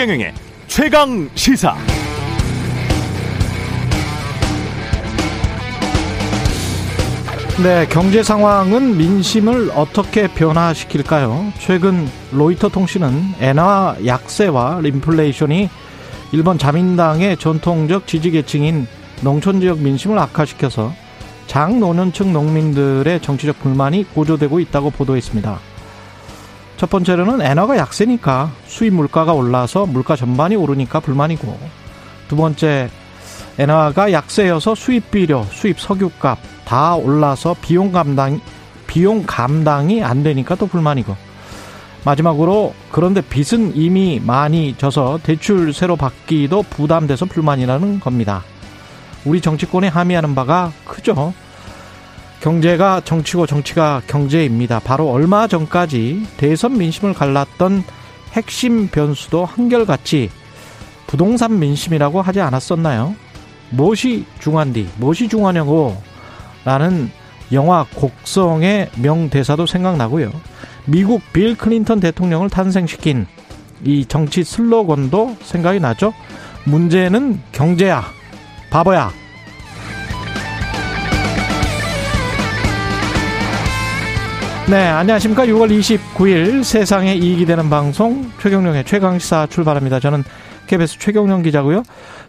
최경영의 최강 시사. 네, 경제 상황은 민심을 어떻게 변화시킬까요? 최근 로이터 통신은 엔화 약세와 인플레이션이 일본 자민당의 전통적 지지 계층인 농촌 지역 민심을 악화시켜서 장노년층 농민들의 정치적 불만이 고조되고 있다고 보도했습니다. 첫 번째로는 엔화가 약세니까 수입 물가가 올라서 물가 전반이 오르니까 불만이고 두 번째 엔화가 약세여서 수입 비료, 수입 석유값 다 올라서 비용 감당 비용 감당이 안 되니까 또 불만이고 마지막으로 그런데 빚은 이미 많이 져서 대출 새로 받기도 부담돼서 불만이라는 겁니다. 우리 정치권에 함의하는 바가 크죠. 경제가 정치고 정치가 경제입니다. 바로 얼마 전까지 대선 민심을 갈랐던 핵심 변수도 한결같이 부동산 민심이라고 하지 않았었나요? 무엇이 중요한디, 무엇이 중요하냐고 라는 영화 곡성의 명대사도 생각나고요. 미국 빌 클린턴 대통령을 탄생시킨 이 정치 슬로건도 생각이 나죠. 문제는 경제야. 바보야. 네, 안녕하십니까. 6월 29일 세상에 이익이 되는 방송 최경령의 최강시사 출발합니다. 저는 KBS 최경령 기자고요.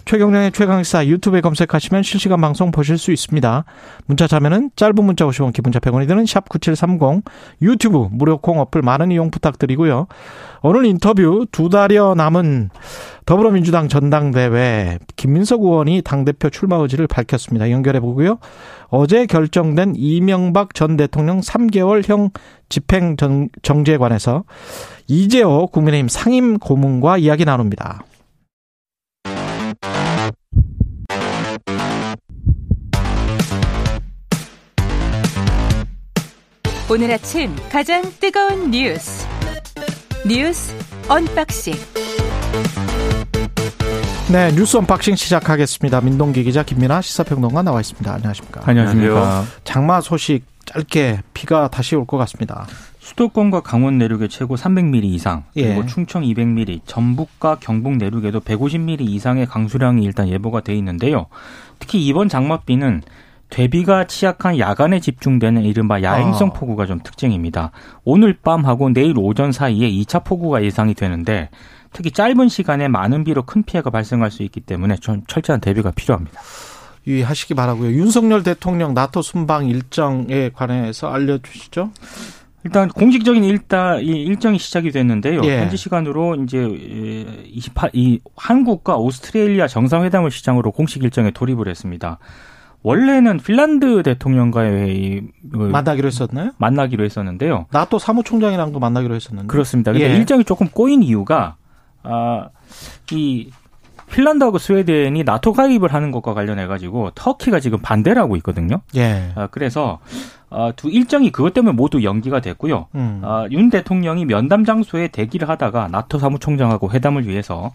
최경령의 최강시사 유튜브에 검색하시면 실시간 방송 보실 수 있습니다. 문자 자면은 짧은 문자 50원, 기본자 100원이 드는 샵 9730 유튜브 무료 콩 어플 많은 이용 부탁드리고요. 오늘 인터뷰 두 달여 남은 더불어민주당 전당대회 김민석 의원이 당대표 출마 의지를 밝혔습니다. 연결해 보고요. 어제 결정된 이명박 전 대통령 3개월형 집행 정지에 관해서 이재호 국민의힘 상임 고문과 이야기 나눕니다. 오늘 아침 가장 뜨거운 뉴스 뉴스 unboxing 네 뉴스 unboxing 시작하겠습니다. 민동기 기자 김민아 시사평론가 나와 있습니다. 안녕하십니까? 안녕하십니까? 장마 소식 짧게 비가 다시 올 것 같습니다. 수도권과 강원 내륙에 최고 300mm 이상, 그리고 예. 충청 200mm, 전북과 경북 내륙에도 150mm 이상의 강수량이 일단 예보가 돼 있는데요. 특히 이번 장맛비는 대비가 취약한 야간에 집중되는 이른바 야행성 아. 폭우가 좀 특징입니다. 오늘 밤하고 내일 오전 사이에 2차 폭우가 예상이 되는데 특히 짧은 시간에 많은 비로 큰 피해가 발생할 수 있기 때문에 좀 철저한 대비가 필요합니다. 유의하시기 바라고요. 윤석열 대통령 나토 순방 일정에 관해서 알려주시죠. 일단 공식적인 일다 이 일정이 시작이 됐는데요. 예. 현지 시간으로 이제 28, 이 한국과 오스트레일리아 정상회담을 시장으로 공식 일정에 돌입을 했습니다. 원래는 핀란드 대통령과의 이, 그 만나기로 했었나요? 만나기로 했었는데요. 나토 사무총장이랑도 만나기로 했었는데. 그렇습니다. 근데 예. 일정이 조금 꼬인 이유가 아, 이 핀란드하고 스웨덴이 나토 가입을 하는 것과 관련해 가지고 터키가 지금 반대를 하고 있거든요. 예. 아, 그래서 아, 두 일정이 그것 때문에 모두 연기가 됐고요. 음. 아, 윤 대통령이 면담 장소에 대기를 하다가 나토 사무총장하고 회담을 위해서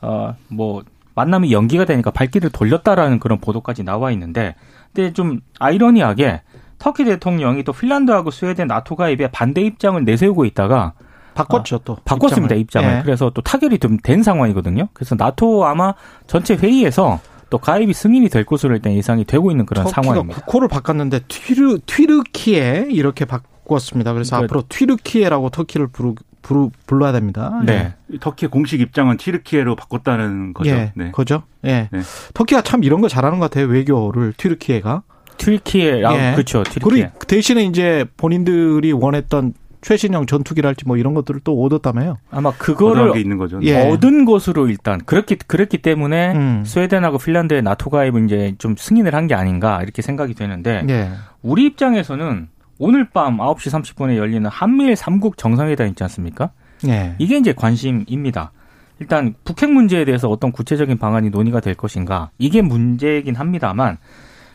어, 뭐 만남이 연기가 되니까 발길을 돌렸다라는 그런 보도까지 나와 있는데 근데 좀 아이러니하게 터키 대통령이 또 핀란드하고 스웨덴 나토 가입에 반대 입장을 내세우고 있다가 바꿨죠 또. 바꿨습니다 입장을, 예. 그래서 또 타결이 좀 된 상황이거든요. 그래서 나토 아마 전체 회의에서 또 가입이 승인이 될 것으로 일단 예상이 되고 있는 그런 터키가 상황입니다. 국호를 바꿨는데 튀르 튀르키에 이렇게 바꿨습니다. 그래서 그러니까- 앞으로 튀르키예라고 터키를 부르, 부르 불러야 됩니다. 네. 터키의 공식 입장은 튀르키예로 바꿨다는 거죠. 예, 네. 그죠? 예. 네. 터키가 참 이런 거 잘하는 것 같아요. 외교를 튀르키예가. 튀르키예, 아, 예. 그렇죠. 튀르키예. 그리고 대신에 이제 본인들이 원했던 최신형 전투기랄지 뭐 이런 것들을 또 얻었다며요. 아마 그거를 게 있는 거죠. 예. 얻은 것으로 일단 그렇기 그랬기 때문에 음. 스웨덴하고 핀란드의 나토 가입을 이제 좀 승인을 한 게 아닌가 이렇게 생각이 되는데 예. 우리 입장에서는 오늘 밤 9시 30분에 열리는 한미일 3국 정상회담 있지 않습니까? 예. 이게 이제 관심입니다. 일단 북핵 문제에 대해서 어떤 구체적인 방안이 논의가 될 것인가 이게 문제이긴 합니다만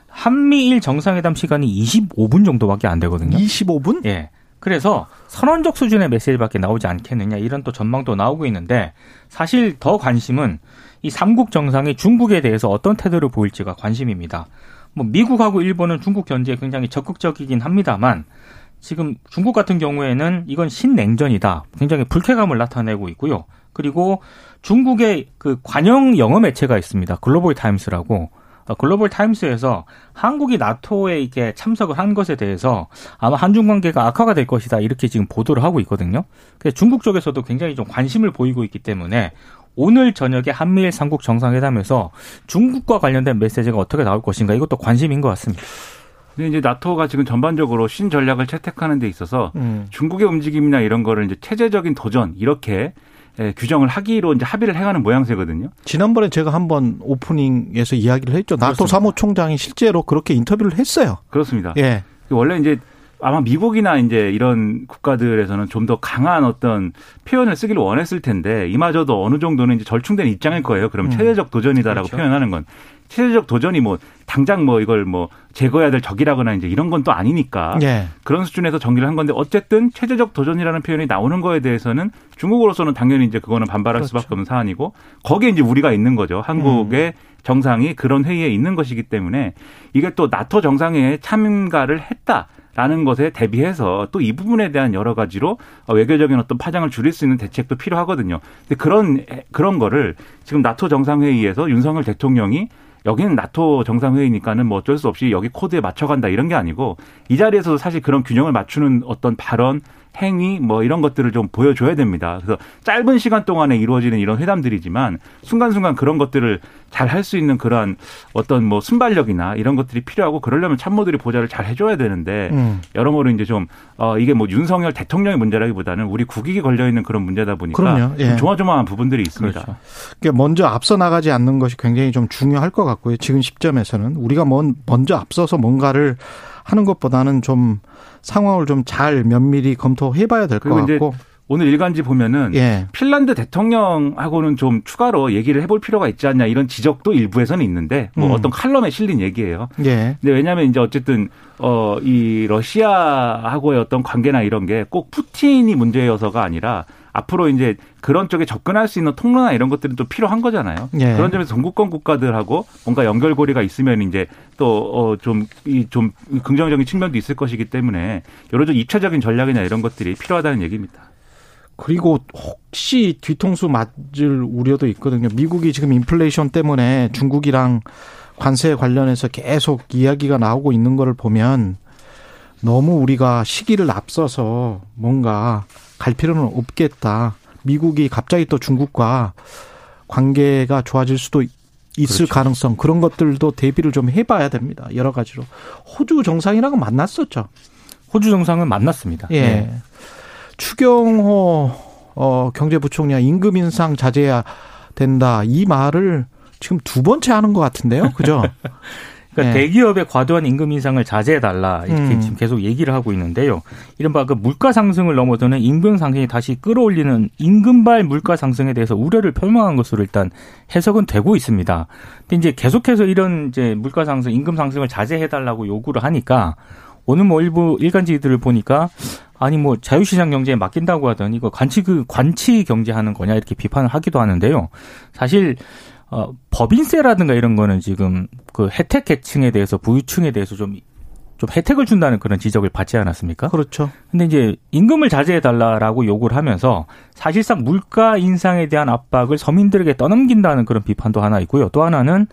한미일 정상회담 시간이 25분 정도밖에 안 되거든요. 25분? 예. 그래서 선언적 수준의 메시지밖에 나오지 않겠느냐 이런 또 전망도 나오고 있는데 사실 더 관심은 이 삼국 정상이 중국에 대해서 어떤 태도를 보일지가 관심입니다. 뭐 미국하고 일본은 중국 견제에 굉장히 적극적이긴 합니다만 지금 중국 같은 경우에는 이건 신냉전이다. 굉장히 불쾌감을 나타내고 있고요. 그리고 중국의 그 관영 영어 매체가 있습니다. 글로벌 타임스라고. 어, 글로벌 타임스에서 한국이 나토에 이렇게 참석을 한 것에 대해서 아마 한중 관계가 악화가 될 것이다 이렇게 지금 보도를 하고 있거든요. 중국 쪽에서도 굉장히 좀 관심을 보이고 있기 때문에 오늘 저녁에 한미일 삼국 정상회담에서 중국과 관련된 메시지가 어떻게 나올 것인가 이것도 관심인 것 같습니다. 근데 이제 나토가 지금 전반적으로 신 전략을 채택하는 데 있어서 음. 중국의 움직임이나 이런 거를 이제 체제적인 도전 이렇게 예, 규정을 하기로 이제 합의를 해가는 모양새거든요. 지난번에 제가 한번 오프닝에서 이야기를 했죠. 나토 그렇습니다. 사무총장이 실제로 그렇게 인터뷰를 했어요. 그렇습니다. 예. 원래 이제 아마 미국이나 이제 이런 국가들에서는 좀 더 강한 어떤 표현을 쓰기를 원했을 텐데 이마저도 어느 정도는 이제 절충된 입장일 거예요. 그럼 음. 체제적 도전이다라고 그렇죠. 표현하는 건 체제적 도전이 뭐 당장 뭐 이걸 뭐 제거해야 될 적이라거나 이제 이런 건 또 아니니까 예. 그런 수준에서 정리를 한 건데 어쨌든 체제적 도전이라는 표현이 나오는 거에 대해서는 중국으로서는 당연히 이제 그거는 반발할 그렇죠. 수밖에 없는 사안이고 거기에 이제 우리가 있는 거죠. 한국의 음. 정상이 그런 회의에 있는 것이기 때문에 이게 또 나토 정상회에 참가를 했다. 라는 것에 대비해서 또 이 부분에 대한 여러 가지로 외교적인 어떤 파장을 줄일 수 있는 대책도 필요하거든요. 근데 그런 그런 거를 지금 나토 정상회의에서 윤석열 대통령이 여기는 나토 정상회의니까는 뭐 어쩔 수 없이 여기 코드에 맞춰간다 이런 게 아니고 이 자리에서도 사실 그런 균형을 맞추는 어떤 발언 행위 뭐 이런 것들을 좀 보여줘야 됩니다. 그래서 짧은 시간 동안에 이루어지는 이런 회담들이지만 순간순간 그런 것들을 잘 할 수 있는 그러한 어떤 뭐 순발력이나 이런 것들이 필요하고 그러려면 참모들이 보좌를 잘 해줘야 되는데 음. 여러모로 이제 좀 어, 이게 뭐 윤석열 대통령의 문제라기보다는 우리 국익이 걸려 있는 그런 문제다 보니까 예. 좀 조마조마한 부분들이 있습니다. 그렇죠. 그러니까 먼저 앞서 나가지 않는 것이 굉장히 좀 중요할 것 같고요. 지금 시점에서는 우리가 먼저 앞서서 뭔가를 하는 것보다는 좀 상황을 좀 잘 면밀히 검토해봐야 될 것 같고. 오늘 일간지 보면은 예. 핀란드 대통령하고는 좀 추가로 얘기를 해볼 필요가 있지 않냐 이런 지적도 일부에서는 있는데 뭐 음. 어떤 칼럼에 실린 얘기예요. 예. 근데 왜냐하면 이제 어쨌든 어 이 러시아하고의 어떤 관계나 이런 게 꼭 푸틴이 문제여서가 아니라 앞으로 이제 그런 쪽에 접근할 수 있는 통로나 이런 것들은 또 필요한 거잖아요. 예. 그런 점에서 동구권 국가들하고 뭔가 연결고리가 있으면 이제 또좀이좀 어, 긍정적인 측면도 있을 것이기 때문에 여러 좀 입체적인 전략이나 이런 것들이 필요하다는 얘기입니다. 그리고 혹시 뒤통수 맞을 우려도 있거든요. 미국이 지금 인플레이션 때문에 중국이랑 관세 관련해서 계속 이야기가 나오고 있는 거를 보면 너무 우리가 시기를 앞서서 뭔가 갈 필요는 없겠다. 미국이 갑자기 또 중국과 관계가 좋아질 수도 있을 그렇죠. 가능성 그런 것들도 대비를 좀 해봐야 됩니다. 여러 가지로 호주 정상이랑은 만났었죠. 호주 정상은 만났습니다. 예. 네. 추경호 어, 경제부총리가 임금 인상 자제해야 된다 이 말을 지금 두 번째 하는 것 같은데요, 그죠? 그러니까 네. 대기업의 과도한 임금 인상을 자제해 달라 이렇게 음. 지금 계속 얘기를 하고 있는데요. 이른바 그 물가 상승을 넘어서는 임금 상승이 다시 끌어올리는 임금발 물가 상승에 대해서 우려를 표명한 것으로 일단 해석은 되고 있습니다. 근데 이제 계속해서 이런 이제 물가 상승, 임금 상승을 자제해 달라고 요구를 하니까 오늘 뭐 일부 일간지들을 보니까 아니 뭐 자유시장 경제에 맡긴다고 하더니 이거 관치 그 관치 경제하는 거냐 이렇게 비판을 하기도 하는데요. 사실 어, 법인세라든가 이런 거는 지금 그 혜택 계층에 대해서 부유층에 대해서 좀, 좀 혜택을 준다는 그런 지적을 받지 않았습니까? 그렇죠. 근데 이제 임금을 자제해 달라라고 요구를 하면서 사실상 물가 인상에 대한 압박을 서민들에게 떠넘긴다는 그런 비판도 하나 있고요. 또 하나는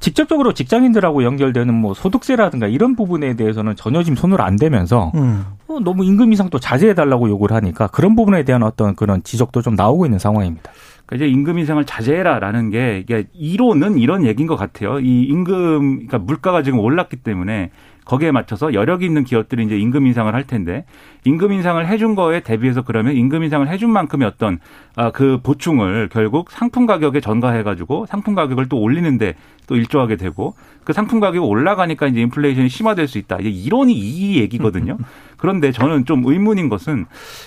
직접적으로 직장인들하고 연결되는 뭐 소득세라든가 이런 부분에 대해서는 전혀 지금 손을 안 대면서 음. 어, 너무 임금 인상도 자제해 달라고 요구를 하니까 그런 부분에 대한 어떤 그런 지적도 좀 나오고 있는 상황입니다. 그러니까 이제 임금 인상을 자제해라라는 게 이게 이론은 이런 얘기인 것 같아요. 이 임금 그러니까 물가가 지금 올랐기 때문에 거기에 맞춰서 여력이 있는 기업들이 이제 임금 인상을 할 텐데 임금 인상을 해준 거에 대비해서 그러면 임금 인상을 해준 만큼의 어떤 아, 그 보충을 결국 상품 가격에 전가해 가지고 상품 가격을 또 올리는데 또 일조하게 되고 그 상품 가격이 올라가니까 이제 인플레이션이 심화될 수 있다. 이제 이론이 이 얘기거든요. 그런데 저는 좀 의문인 것은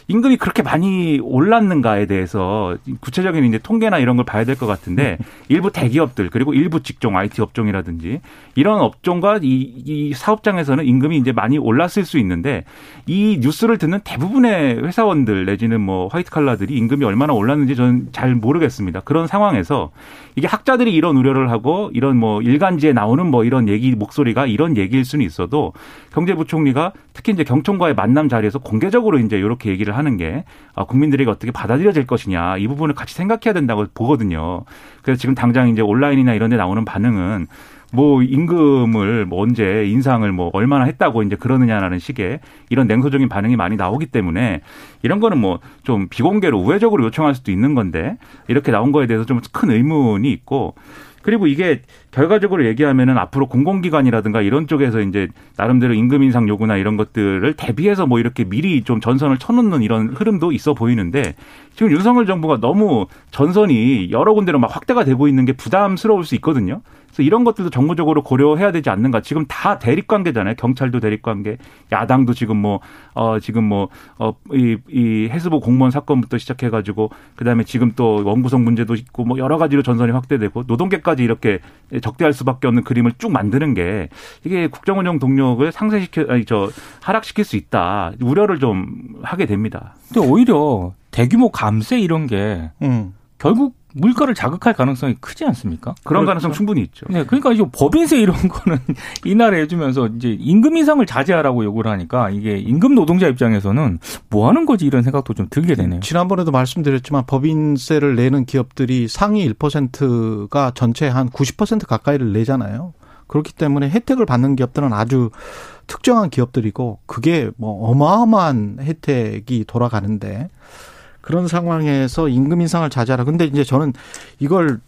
임금이 그렇게 많이 올랐는가에 대해서 구체적인 이제 통계나 이런 걸 봐야 될 것 같은데 일부 대기업들 그리고 일부 직종 IT 업종이라든지 이런 업종과 이, 이 사업장에서는 임금이 이제 많이 올랐을 수 있는데 이 뉴스를 듣는 대부분의 회사원들 내지는 뭐 화이트 칼라들이 임금이 얼마나 올랐는지 저는 잘 모르겠습니다. 그런 상황에서 이게 학자들이 이런 우려를 하고 이런 뭐 일간지에 나오는 뭐 이런 얘기 목소리가 이런 얘기일 수는 있어도 경제부총리가 특히 이제 경총 시장과의 만남 자리에서 공개적으로 이제 이렇게 얘기를 하는 게 아, 국민들에게 어떻게 받아들여질 것이냐 이 부분을 같이 생각해야 된다고 보거든요. 그래서 지금 당장 이제 온라인이나 이런 데 나오는 반응은 뭐 임금을 뭐 언제 인상을 뭐 얼마나 했다고 이제 그러느냐라는 식의 이런 냉소적인 반응이 많이 나오기 때문에 이런 거는 뭐 좀 비공개로 우회적으로 요청할 수도 있는 건데 이렇게 나온 거에 대해서 좀 큰 의문이 있고 그리고 이게 결과적으로 얘기하면은 앞으로 공공기관이라든가 이런 쪽에서 이제 나름대로 임금 인상 요구나 이런 것들을 대비해서 뭐 이렇게 미리 좀 전선을 쳐놓는 이런 흐름도 있어 보이는데 지금 윤석열 정부가 너무 전선이 여러 군데로 막 확대가 되고 있는 게 부담스러울 수 있거든요. 그래서 이런 것들도 정부적으로 고려해야 되지 않는가. 지금 다 대립 관계잖아요. 경찰도 대립 관계, 야당도 지금 뭐, 어, 지금 뭐, 어, 이, 이 해수부 공무원 사건부터 시작해가지고, 그 다음에 지금 또 원구성 문제도 있고, 뭐 여러 가지로 전선이 확대되고, 노동계까지 이렇게 적대할 수밖에 없는 그림을 쭉 만드는 게, 이게 국정 운영 동력을 상쇄시켜, 아니, 저, 하락시킬 수 있다. 우려를 좀 하게 됩니다. 근데 오히려 대규모 감세 이런 게, 음. 결국 물가를 자극할 가능성이 크지 않습니까? 그런 그렇죠? 가능성 충분히 있죠. 네, 그러니까 이제 법인세 이런 거는 이날에 해주면서 이제 임금 인상을 자제하라고 요구를 하니까 이게 임금 노동자 입장에서는 뭐 하는 거지 이런 생각도 좀 들게 되네요. 지난번에도 말씀드렸지만 법인세를 내는 기업들이 상위 1%가 전체 한 90% 가까이를 내잖아요. 그렇기 때문에 혜택을 받는 기업들은 아주 특정한 기업들이고 그게 뭐 어마어마한 혜택이 돌아가는데 그런 상황에서 임금 인상을 자제하라. 근데 이제 저는 이걸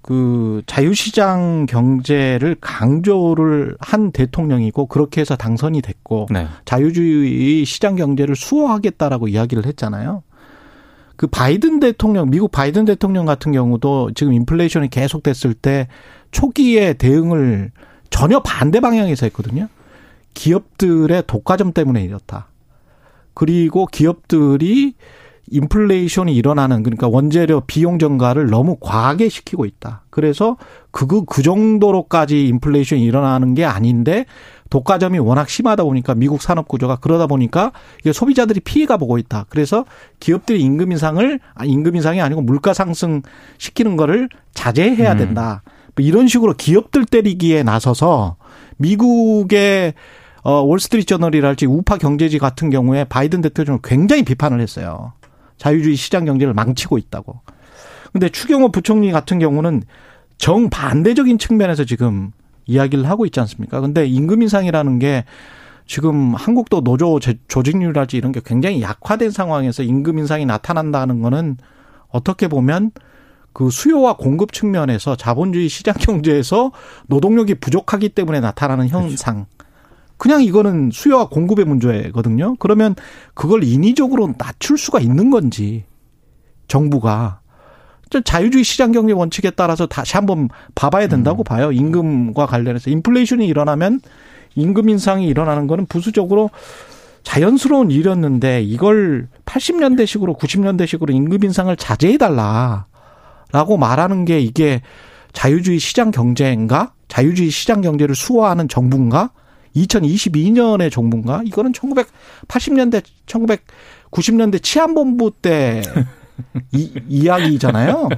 그 자유시장 경제를 강조를 한 대통령이고 그렇게 해서 당선이 됐고 네. 자유주의 시장 경제를 수호하겠다라고 이야기를 했잖아요. 그 바이든 대통령, 미국 바이든 대통령 같은 경우도 지금 인플레이션이 계속됐을 때 초기에 대응을 전혀 반대 방향에서 했거든요. 기업들의 독과점 때문에 이렇다. 그리고 기업들이 인플레이션이 일어나는 그러니까 원재료 비용 증가를 너무 과하게 시키고 있다. 그래서 그, 그 정도로까지 인플레이션이 일어나는 게 아닌데 독과점이 워낙 심하다 보니까 미국 산업 구조가 그러다 보니까 이게 소비자들이 피해가 보고 있다. 그래서 기업들이 임금 인상을 아 임금 인상이 아니고 물가 상승 시키는 거를 자제해야 음. 된다. 뭐 이런 식으로 기업들 때리기에 나서서 미국의 어 월스트리트 저널이랄지 우파 경제지 같은 경우에 바이든 대통령을 굉장히 비판을 했어요. 자유주의 시장 경제를 망치고 있다고. 근데 추경호 부총리 같은 경우는 정반대적인 측면에서 지금 이야기를 하고 있지 않습니까? 근데 임금 인상이라는 게 지금 한국도 노조 조직률이랄지 이런 게 굉장히 약화된 상황에서 임금 인상이 나타난다는 거는 어떻게 보면 그 수요와 공급 측면에서 자본주의 시장 경제에서 노동력이 부족하기 때문에 나타나는 그렇죠. 현상. 그렇죠. 그냥 이거는 수요와 공급의 문제거든요. 그러면 그걸 인위적으로 낮출 수가 있는 건지 정부가 자유주의 시장 경제 원칙에 따라서 다시 한번 봐봐야 된다고 음. 봐요. 임금과 관련해서 인플레이션이 일어나면 임금 인상이 일어나는 거는 부수적으로 자연스러운 일이었는데 이걸 80년대식으로 90년대식으로 임금 인상을 자제해 달라라고 말하는 게 이게 자유주의 시장 경제인가? 자유주의 시장 경제를 수호하는 정부인가? 2022년의 정부인가? 이거는 1980년대, 1990년대 치안본부 때 이, 이야기잖아요.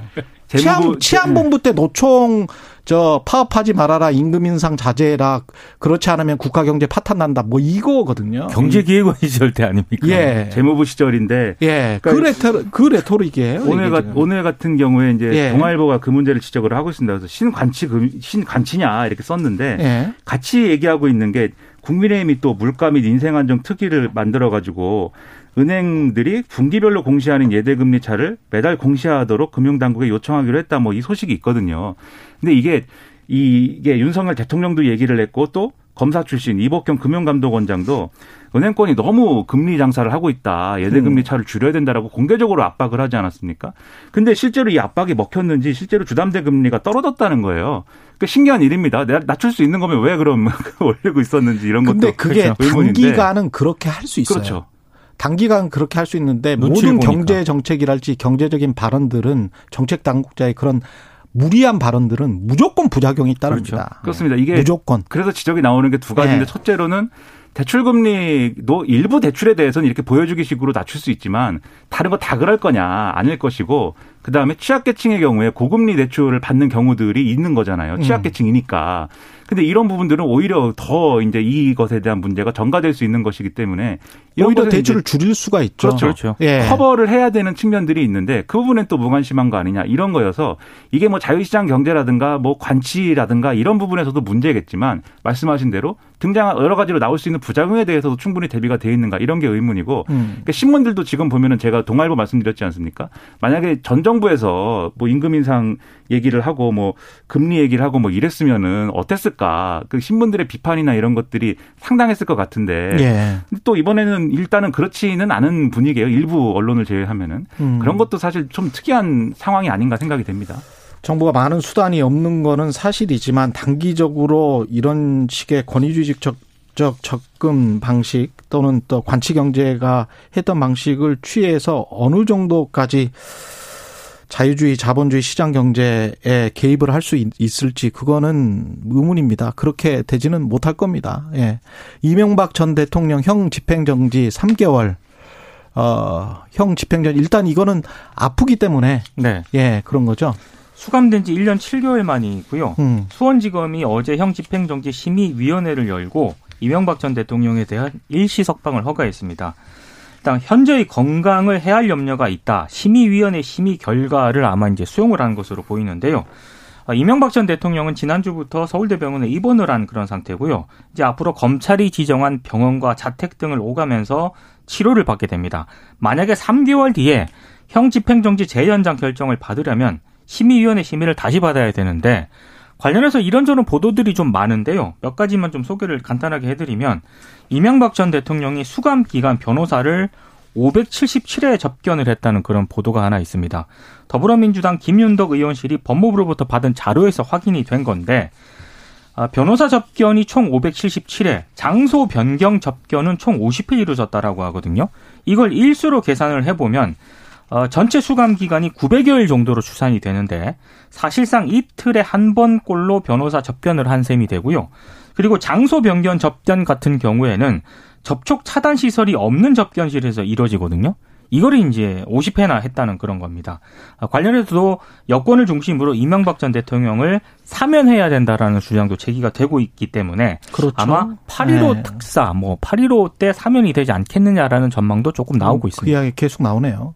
치안, 치안 본부 때 노총 저 파업하지 말아라 임금 인상 자제해라 그렇지 않으면 국가 경제 파탄 난다 뭐 이거거든요. 경제기획원 시절 때 아닙니까? 예. 재무부 시절인데. 예. 그러니까 그 레토 그 rhetoric이에요. 오늘 가, 오늘 같은 경우에 이제 예. 동아일보가 그 문제를 지적을 하고 있습니다. 그래서 신관치 신관치냐 이렇게 썼는데 예. 같이 얘기하고 있는 게 국민의힘이 또 물가 및 민생 안정 특위를 만들어 가지고 은행들이 분기별로 공시하는 예대 금리 차를 매달 공시하도록 금융당국에 요청하기로 했다. 뭐 이 소식이 있거든요. 근데 이게 이게 윤석열 대통령도 얘기를 했고 또 검사 출신 이복경 금융감독원장도 은행권이 너무 금리 장사를 하고 있다. 예대금리 음. 차를 줄여야 된다라고 공개적으로 압박을 하지 않았습니까? 근데 실제로 이 압박이 먹혔는지 실제로 주담대 금리가 떨어졌다는 거예요. 그 신기한 일입니다. 내가 낮출 수 있는 거면 왜 그럼 올리고 있었는지 이런 것도 근데 그게 단기간은 그렇게 할 수 있어요. 그렇죠. 단기간 그렇게 할 수 있는데 모든 보니까. 경제 정책이랄지 경제적인 발언들은 정책 당국자의 그런 무리한 발언들은 무조건 부작용이 따릅니다. 그렇죠. 그렇습니다. 이게 무조건. 그래서 지적이 나오는 게 두 가지인데 네. 첫째로는 대출금리도 일부 대출에 대해서는 이렇게 보여주기 식으로 낮출 수 있지만 다른 거 다 그럴 거냐 아닐 것이고 그다음에 취약계층의 경우에 고금리 대출을 받는 경우들이 있는 거잖아요. 음. 취약계층이니까. 근데 이런 부분들은 오히려 더 이제 이것에 대한 문제가 전가될 수 있는 것이기 때문에 오히려 대출을 줄일 수가 있죠. 그렇죠. 그렇죠. 예. 커버를 해야 되는 측면들이 있는데 그 부분엔 또 무관심한 거 아니냐 이런 거여서 이게 뭐 자유시장 경제라든가 뭐 관치라든가 이런 부분에서도 문제겠지만 말씀하신 대로 등장 여러 가지로 나올 수 있는 부작용에 대해서도 충분히 대비가 돼 있는가 이런 게 의문이고 음. 그러니까 신문들도 지금 보면은 제가 동아일보 말씀드렸지 않습니까? 만약에 전 정부에서 뭐 임금 인상 얘기를 하고 뭐 금리 얘기를 하고 뭐 이랬으면은 어땠을까? 그 신문들의 비판이나 이런 것들이 상당했을 것 같은데 예. 또 이번에는 일단은 그렇지는 않은 분위기예요. 일부 언론을 제외하면은 음. 그런 것도 사실 좀 특이한 상황이 아닌가 생각이 됩니다. 정부가 많은 수단이 없는 거는 사실이지만 단기적으로 이런 식의 권위주의적 적 접근 방식 또는 또 관치 경제가 했던 방식을 취해서 어느 정도까지 자유주의 자본주의 시장 경제에 개입을 할 수 있을지 그거는 의문입니다. 그렇게 되지는 못할 겁니다. 예. 이명박 전 대통령 형 집행 정지 3개월 어, 형 집행정지 일단 이거는 아프기 때문에 네. 예, 그런 거죠. 수감된 지 1년 7개월 만이고요. 음. 수원지검이 어제 형 집행정지 심의위원회를 열고 이명박 전 대통령에 대한 일시 석방을 허가했습니다. 일단 현재의 건강을 해할 염려가 있다. 심의위원회 심의 결과를 아마 이제 수용을 한 것으로 보이는데요. 아, 이명박 전 대통령은 지난주부터 서울대병원에 입원을 한 그런 상태고요. 이제 앞으로 검찰이 지정한 병원과 자택 등을 오가면서 치료를 받게 됩니다. 만약에 3개월 뒤에 형 집행정지 재연장 결정을 받으려면 심의위원회 심의를 다시 받아야 되는데 관련해서 이런저런 보도들이 좀 많은데요. 몇 가지만 좀 소개를 간단하게 해드리면 이명박 전 대통령이 수감 기간 변호사를 577회 접견을 했다는 그런 보도가 하나 있습니다. 더불어민주당 김윤덕 의원실이 법무부로부터 받은 자료에서 확인이 된 건데 아, 변호사 접견이 총 577회, 장소 변경 접견은 총 50회 이루어졌다라고 하거든요. 이걸 일수로 계산을 해보면 어, 전체 수감 기간이 900여일 정도로 추산이 되는데 사실상 이틀에 한 번꼴로 변호사 접견을 한 셈이 되고요. 그리고 장소 변경 접견 같은 경우에는 접촉 차단 시설이 없는 접견실에서 이루어지거든요. 이거를 이제 50회나 했다는 그런 겁니다. 아, 관련해서도 여권을 중심으로 이명박 전 대통령을 사면해야 된다라는 주장도 제기가 되고 있기 때문에 그렇죠. 아마 8.15 네. 특사, 뭐 8.15 때 사면이 되지 않겠느냐라는 전망도 조금 나오고 그 있습니다. 이야기 계속 나오네요.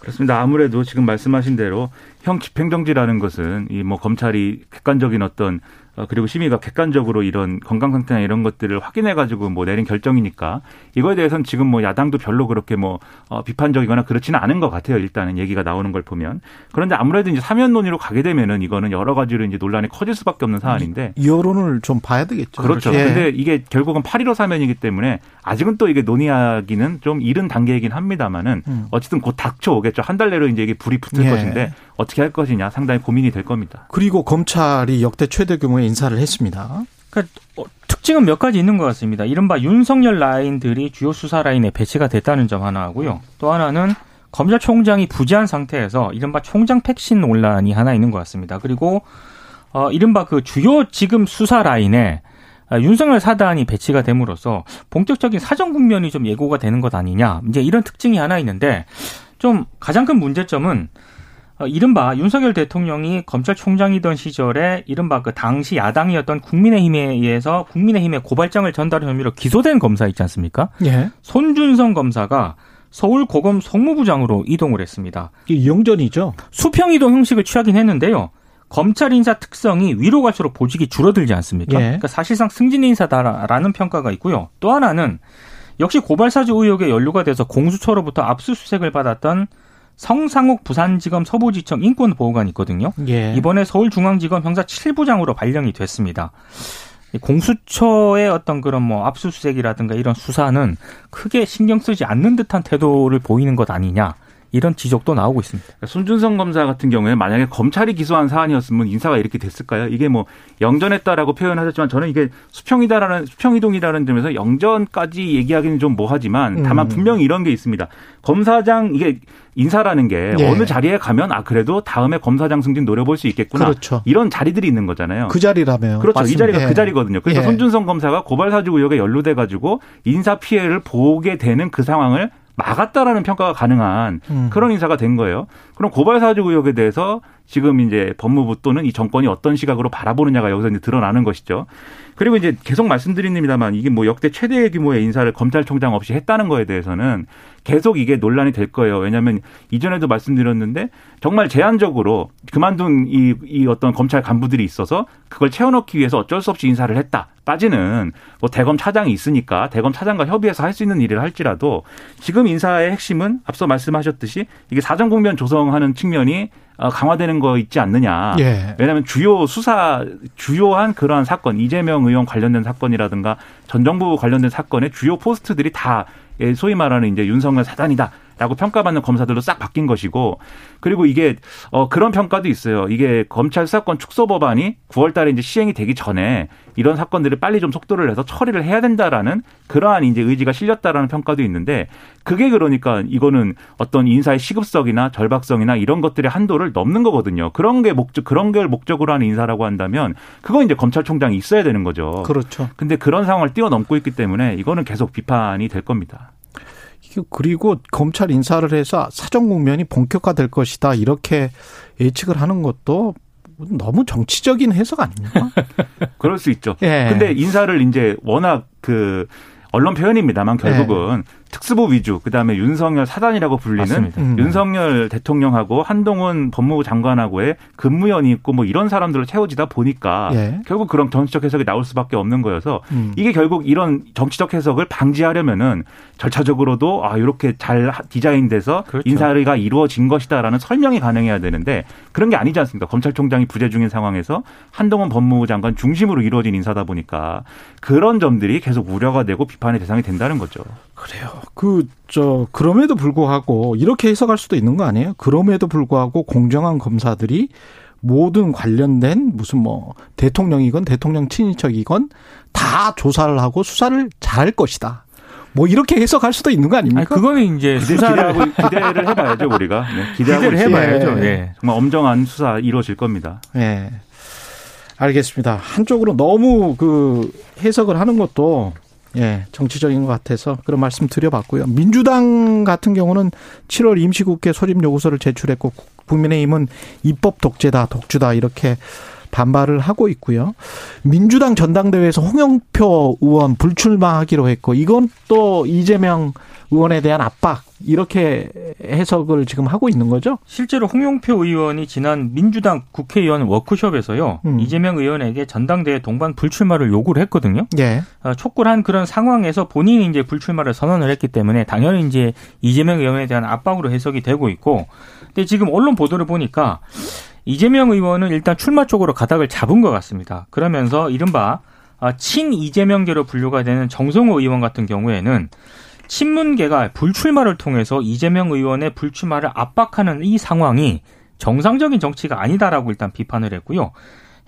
그렇습니다. 아무래도 지금 말씀하신 대로 형 집행정지라는 것은 이 뭐 검찰이 객관적인 어떤 어, 그리고 심의가 객관적으로 이런 건강 상태나 이런 것들을 확인해 가지고 뭐 내린 결정이니까 이거에 대해서는 지금 뭐 야당도 별로 그렇게 뭐 어, 비판적이거나 그렇지는 않은 것 같아요. 일단은 얘기가 나오는 걸 보면 그런데 아무래도 이제 사면 논의로 가게 되면은 이거는 여러 가지로 이제 논란이 커질 수밖에 없는 사안인데 여론을 좀 봐야 되겠죠. 그렇죠. 예. 근데 이게 결국은 8.15 사면이기 때문에 아직은 또 이게 논의하기는 좀 이른 단계이긴 합니다만은 음. 어쨌든 곧 닥쳐오겠죠. 한 달 내로 이제 이게 불이 붙을 예. 것인데 어떻게 할 것이냐 상당히 고민이 될 겁니다. 그리고 검찰이 역대 최대 규모의 인사를 했습니다. 그러니까 어, 특징은 몇 가지 있는 것 같습니다. 이른바 윤석열 라인들이 주요 수사 라인에 배치가 됐다는 점 하나 하고요. 또 하나는 검찰총장이 부재한 상태에서 이른바 총장 팩신 논란이 하나 있는 것 같습니다. 그리고 어, 이른바 그 주요 지금 수사 라인에 아, 윤석열 사단이 배치가 됨으로써 본격적인 사정 국면이 좀 예고가 되는 것 아니냐. 이제 이런 특징이 하나 있는데 좀 가장 큰 문제점은 어, 이른바 윤석열 대통령이 검찰총장이던 시절에 이른바 그 당시 야당이었던 국민의힘에 의해서 국민의힘에 고발장을 전달한 혐의로 기소된 검사 있지 않습니까? 예. 손준성 검사가 서울 고검 송무부장으로 이동을 했습니다. 이 영전이죠. 수평 이동 형식을 취하긴 했는데요. 검찰 인사 특성이 위로 갈수록 보직이 줄어들지 않습니까? 예. 그러니까 사실상 승진 인사다라는 평가가 있고요. 또 하나는 역시 고발사주 의혹에 연루가 돼서 공수처로부터 압수수색을 받았던 성상욱 부산지검 서부지청 인권보호관이 있거든요. 예. 이번에 서울중앙지검 형사 7부장으로 발령이 됐습니다. 이 공수처의 어떤 그런 뭐 압수수색이라든가 이런 수사는 크게 신경 쓰지 않는 듯한 태도를 보이는 것 아니냐. 이런 지적도 나오고 있습니다. 그러니까 손준성 검사 같은 경우에 만약에 검찰이 기소한 사안이었으면 인사가 이렇게 됐을까요? 이게 뭐 영전했다라고 표현하셨지만 저는 이게 수평이다라는 수평이동이라는 점에서 영전까지 얘기하기는 좀 뭐하지만 다만 음. 분명히 이런 게 있습니다. 검사장 이게 인사라는 게 예. 어느 자리에 가면 아 그래도 다음에 검사장 승진 노려볼 수 있겠구나. 그렇죠. 이런 자리들이 있는 거잖아요. 그 자리라며요. 그렇죠. 이 맞습니다. 자리가 예. 그 자리거든요. 그래서 예. 손준성 검사가 고발 사주 의혹에 연루돼 가지고 인사 피해를 보게 되는 그 상황을 막았다라는 평가가 가능한 음. 그런 인사가 된 거예요. 그럼 고발 사주 의혹에 대해서 지금 이제 법무부 또는 이 정권이 어떤 시각으로 바라보느냐가 여기서 이제 드러나는 것이죠. 그리고 이제 계속 말씀드립니다만 이게 뭐 역대 최대 규모의 인사를 검찰총장 없이 했다는 거에 대해서는 계속 이게 논란이 될 거예요. 왜냐하면 이전에도 말씀드렸는데 정말 제한적으로 그만둔 이, 이 어떤 검찰 간부들이 있어서 그걸 채워넣기 위해서 어쩔 수 없이 인사를 했다. 빠지는 뭐 대검 차장이 있으니까 대검 차장과 협의해서 할 수 있는 일을 할지라도 지금 인사의 핵심은 앞서 말씀하셨듯이 이게 사정 국면 조성하는 측면이 어, 강화되는 거 있지 않느냐. 예. 왜냐하면 주요 수사 주요한 그러한 사건 이재명 의원 관련된 사건이라든가 전 정부 관련된 사건의 주요 포스트들이 다 예, 소위 말하는 이제 윤석열 사단이다. 라고 평가받는 검사들로 싹 바뀐 것이고 그리고 이게 어 그런 평가도 있어요. 이게 검찰 수사권 축소 법안이 9월 달에 이제 시행이 되기 전에 이런 사건들을 빨리 좀 속도를 내서 처리를 해야 된다라는 그러한 이제 의지가 실렸다라는 평가도 있는데 그게 그러니까 이거는 어떤 인사의 시급성이나 절박성이나 이런 것들의 한도를 넘는 거거든요. 그런 게 목적 그런 걸 목적으로 하는 인사라고 한다면 그건 이제 검찰총장이 있어야 되는 거죠. 그렇죠. 근데 그런 상황을 뛰어넘고 있기 때문에 이거는 계속 비판이 될 겁니다. 그리고 검찰 인사를 해서 사정 국면이 본격화될 것이다 이렇게 예측을 하는 것도 너무 정치적인 해석 아닙니까? 그럴 수 있죠. 예. 근데 인사를 이제 워낙 그 언론 표현입니다만 결국은 예. 특수부 위주, 그 다음에 윤석열 사단이라고 불리는. 음. 윤석열 대통령하고 한동훈 법무부 장관하고의 근무연이 있고 뭐 이런 사람들을 채워지다 보니까 예. 결국 그런 정치적 해석이 나올 수밖에 없는 거여서 음. 이게 결국 이런 정치적 해석을 방지하려면은 절차적으로도 아 이렇게 잘 디자인돼서 그렇죠. 인사가 이루어진 것이다라는 설명이 가능해야 되는데 그런 게 아니지 않습니까? 검찰총장이 부재 중인 상황에서 한동훈 법무부 장관 중심으로 이루어진 인사다 보니까 그런 점들이 계속 우려가 되고 비판의 대상이 된다는 거죠. 그래요. 그, 저, 그럼에도 불구하고, 이렇게 해석할 수도 있는 거 아니에요? 그럼에도 불구하고 공정한 검사들이 모든 관련된 무슨 뭐, 대통령이건 대통령 친인척이건 다 조사를 하고 수사를 잘할 것이다. 뭐, 이렇게 해석할 수도 있는 거 아니, 아닙니까? 그거는 이제 기대, 수사를 기대하고 기대를 해봐야죠 우리가 네, 기대하고 기대를. 해봐야죠. 예. 예. 정말 엄정한 수사 이루어질 겁니다. 예. 알겠습니다. 한쪽으로 너무 그 해석을 하는 것도 예, 정치적인 것 같아서 그런 말씀 드려봤고요. 민주당 같은 경우는 7월 임시국회 소집 요구서를 제출했고 국민의힘은 입법 독재다, 독주다 이렇게 반발을 하고 있고요. 민주당 전당대회에서 홍영표 의원 불출마하기로 했고 이건 또 이재명 의원에 대한 압박 이렇게 해석을 지금 하고 있는 거죠. 실제로 홍영표 의원이 지난 민주당 국회의원 워크숍에서요 음. 이재명 의원에게 전당대회 동반 불출마를 요구를 했거든요. 예. 어, 촉구를 한 그런 상황에서 본인이 이제 불출마를 선언을 했기 때문에 당연히 이제 이재명 의원에 대한 압박으로 해석이 되고 있고, 근데 지금 언론 보도를 보니까 이재명 의원은 일단 출마 쪽으로 가닥을 잡은 것 같습니다. 그러면서 이른바 아, 친 이재명계로 분류가 되는 정성호 의원 같은 경우에는 친문계가 불출마를 통해서 이재명 의원의 불출마를 압박하는 이 상황이 정상적인 정치가 아니다라고 일단 비판을 했고요.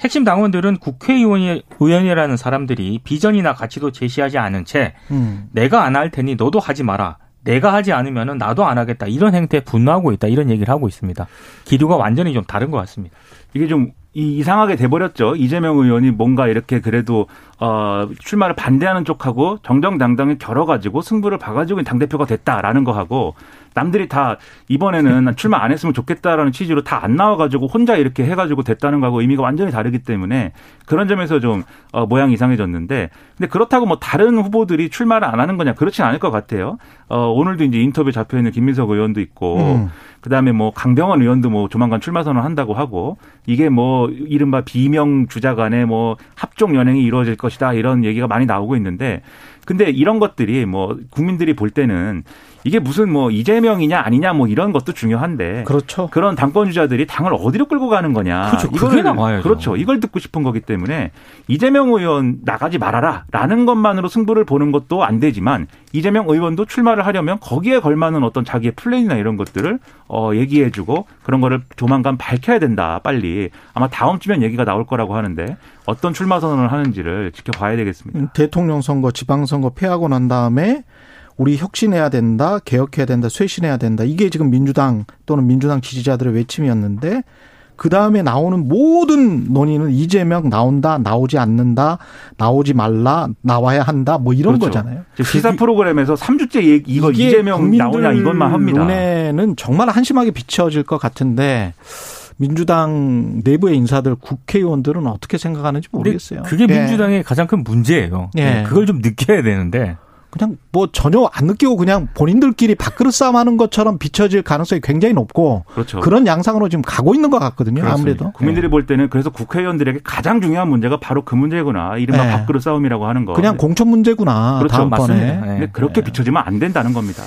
핵심 당원들은 국회의원이 의원이라는 사람들이 비전이나 가치도 제시하지 않은 채 음. 내가 안 할 테니 너도 하지 마라. 내가 하지 않으면 나도 안 하겠다. 이런 행태에 분노하고 있다. 이런 얘기를 하고 있습니다. 기류가 완전히 좀 다른 것 같습니다. 이게 좀 이- 이상하게 돼버렸죠. 이재명 의원이 뭔가 이렇게 그래도 어, 출마를 반대하는 쪽하고 정정당당히 겨뤄가지고 승부를 봐가지고 당 대표가 됐다라는 거 하고 남들이 다 이번에는 출마 안 했으면 좋겠다라는 취지로 다 안 나와가지고 혼자 이렇게 해가지고 됐다는 거하고 의미가 완전히 다르기 때문에 그런 점에서 좀 어, 모양이 이상해졌는데 근데 그렇다고 뭐 다른 후보들이 출마를 안 하는 거냐 그렇진 않을 것 같아요. 어, 오늘도 이제 인터뷰 잡혀 있는 김민석 의원도 있고 음. 그다음에 뭐 강병원 의원도 뭐 조만간 출마 선언 한다고 하고 이게 뭐 이른바 비명 주자 간에 뭐 합종 연행이 이루어질 것 이다 이런 얘기가 많이 나오고 있는데 근데 이런 것들이 뭐 국민들이 볼 때는 이게 무슨 뭐 이재명이냐 아니냐 뭐 이런 것도 중요한데 그렇죠. 그런 당권 주자들이 당을 어디로 끌고 가는 거냐. 그렇죠. 그게 이걸 나와야죠. 그렇죠. 이걸 듣고 싶은 거기 때문에 이재명 의원 나가지 말아라라는 것만으로 승부를 보는 것도 안 되지만 이재명 의원도 출마를 하려면 거기에 걸맞는 어떤 자기의 플랜이나 이런 것들을 어 얘기해주고 그런 거를 조만간 밝혀야 된다. 빨리 아마 다음 주면 얘기가 나올 거라고 하는데 어떤 출마 선언을 하는지를 지켜봐야 되겠습니다. 음, 대통령 선거, 지방 선거 패하고 난 다음에 우리 혁신해야 된다, 개혁해야 된다, 쇄신해야 된다. 이게 지금 민주당 또는 민주당 지지자들의 외침이었는데 그 다음에 나오는 모든 논의는 이재명 나온다, 나오지 않는다, 나오지 말라, 나와야 한다, 뭐 이런 그렇죠. 거잖아요. 지금 시사 프로그램에서 3주째 얘기, 이거 이재명 나오냐 이것만 합니다. 눈에는 정말 한심하게 비춰질 것 같은데 민주당 내부의 인사들 국회의원들은 어떻게 생각하는지 모르겠어요. 그게 예. 민주당의 가장 큰 문제예요. 예. 그걸 좀 느껴야 되는데 그냥 뭐 전혀 안 느끼고 그냥 본인들끼리 밥그릇 싸움하는 것처럼 비춰질 가능성이 굉장히 높고 그렇죠. 그런 양상으로 지금 가고 있는 것 같거든요. 그렇습니다. 아무래도 국민들이 볼 때는 그래서 국회의원들에게 가장 중요한 문제가 바로 그 문제구나. 이른바 네. 밥그릇 싸움이라고 하는 거. 그냥 공천 문제구나. 그렇죠. 다음번에 맞습니다. 네. 그렇게 비춰지면 안 된다는 겁니다.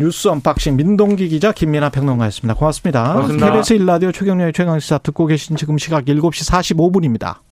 뉴스 unboxing 민동기 기자 김민아 평론가였습니다. 고맙습니다. 고맙습니다. KBS 1라디오 최경영의 최강시사 듣고 계신 지금 시각 7시 45분입니다.